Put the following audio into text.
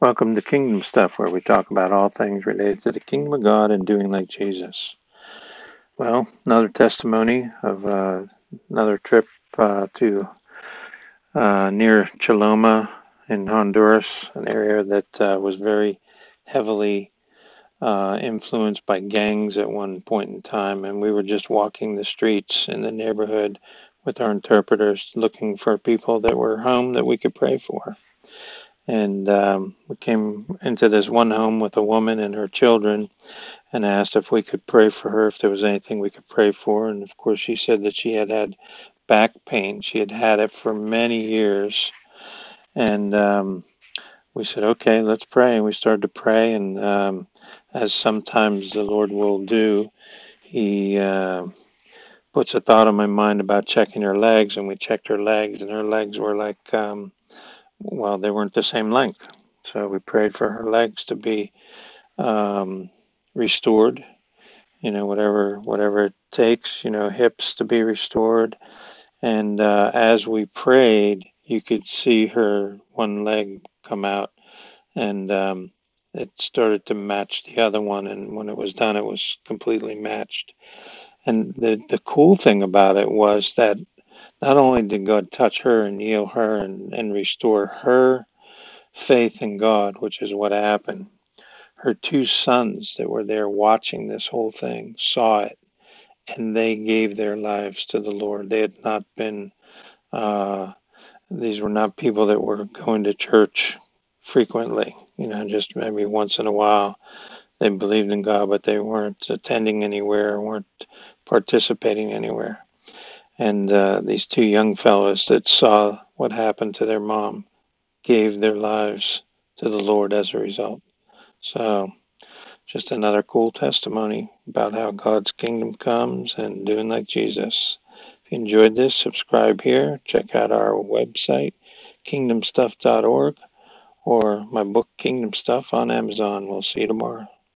Welcome to Kingdom Stuff, where we talk about all things related to the kingdom of God and doing like Jesus. Well, another testimony of uh, another trip uh, to uh, near Choloma in Honduras, an area that uh, was very heavily uh, influenced by gangs at one point in time. And we were just walking the streets in the neighborhood with our interpreters looking for people that were home that we could pray for and um, we came into this one home with a woman and her children and asked if we could pray for her if there was anything we could pray for. And of course she said that she had had back pain. She had had it for many years. And um, we said okay let's pray. And we started to pray. And um, as sometimes the lord will do he uh, puts a thought on my mind about checking her legs. And we checked her legs. And her legs were like um, well, they weren't the same length. So we prayed for her legs to be um, restored. You know, whatever whatever it takes. You know, hips to be restored. And uh, as we prayed, you could see her one leg come out, and um, it started to match the other one. And when it was done, it was completely matched. And the the cool thing about it was that not only did God touch her and heal her and, and restore her faith in God, which is what happened, her two sons that were there watching this whole thing saw it and they gave their lives to the Lord. They had not been, uh, these were not people that were going to church frequently, you know, just maybe once in a while. They believed in God, but they weren't attending anywhere, weren't participating anywhere and uh, these two young fellows that saw what happened to their mom gave their lives to the Lord as a result. So, just another cool testimony about how God's kingdom comes and doing like Jesus. If you enjoyed this, subscribe here. Check out our website, kingdomstuff.org, or my book, Kingdom Stuff, on Amazon. We'll see you tomorrow.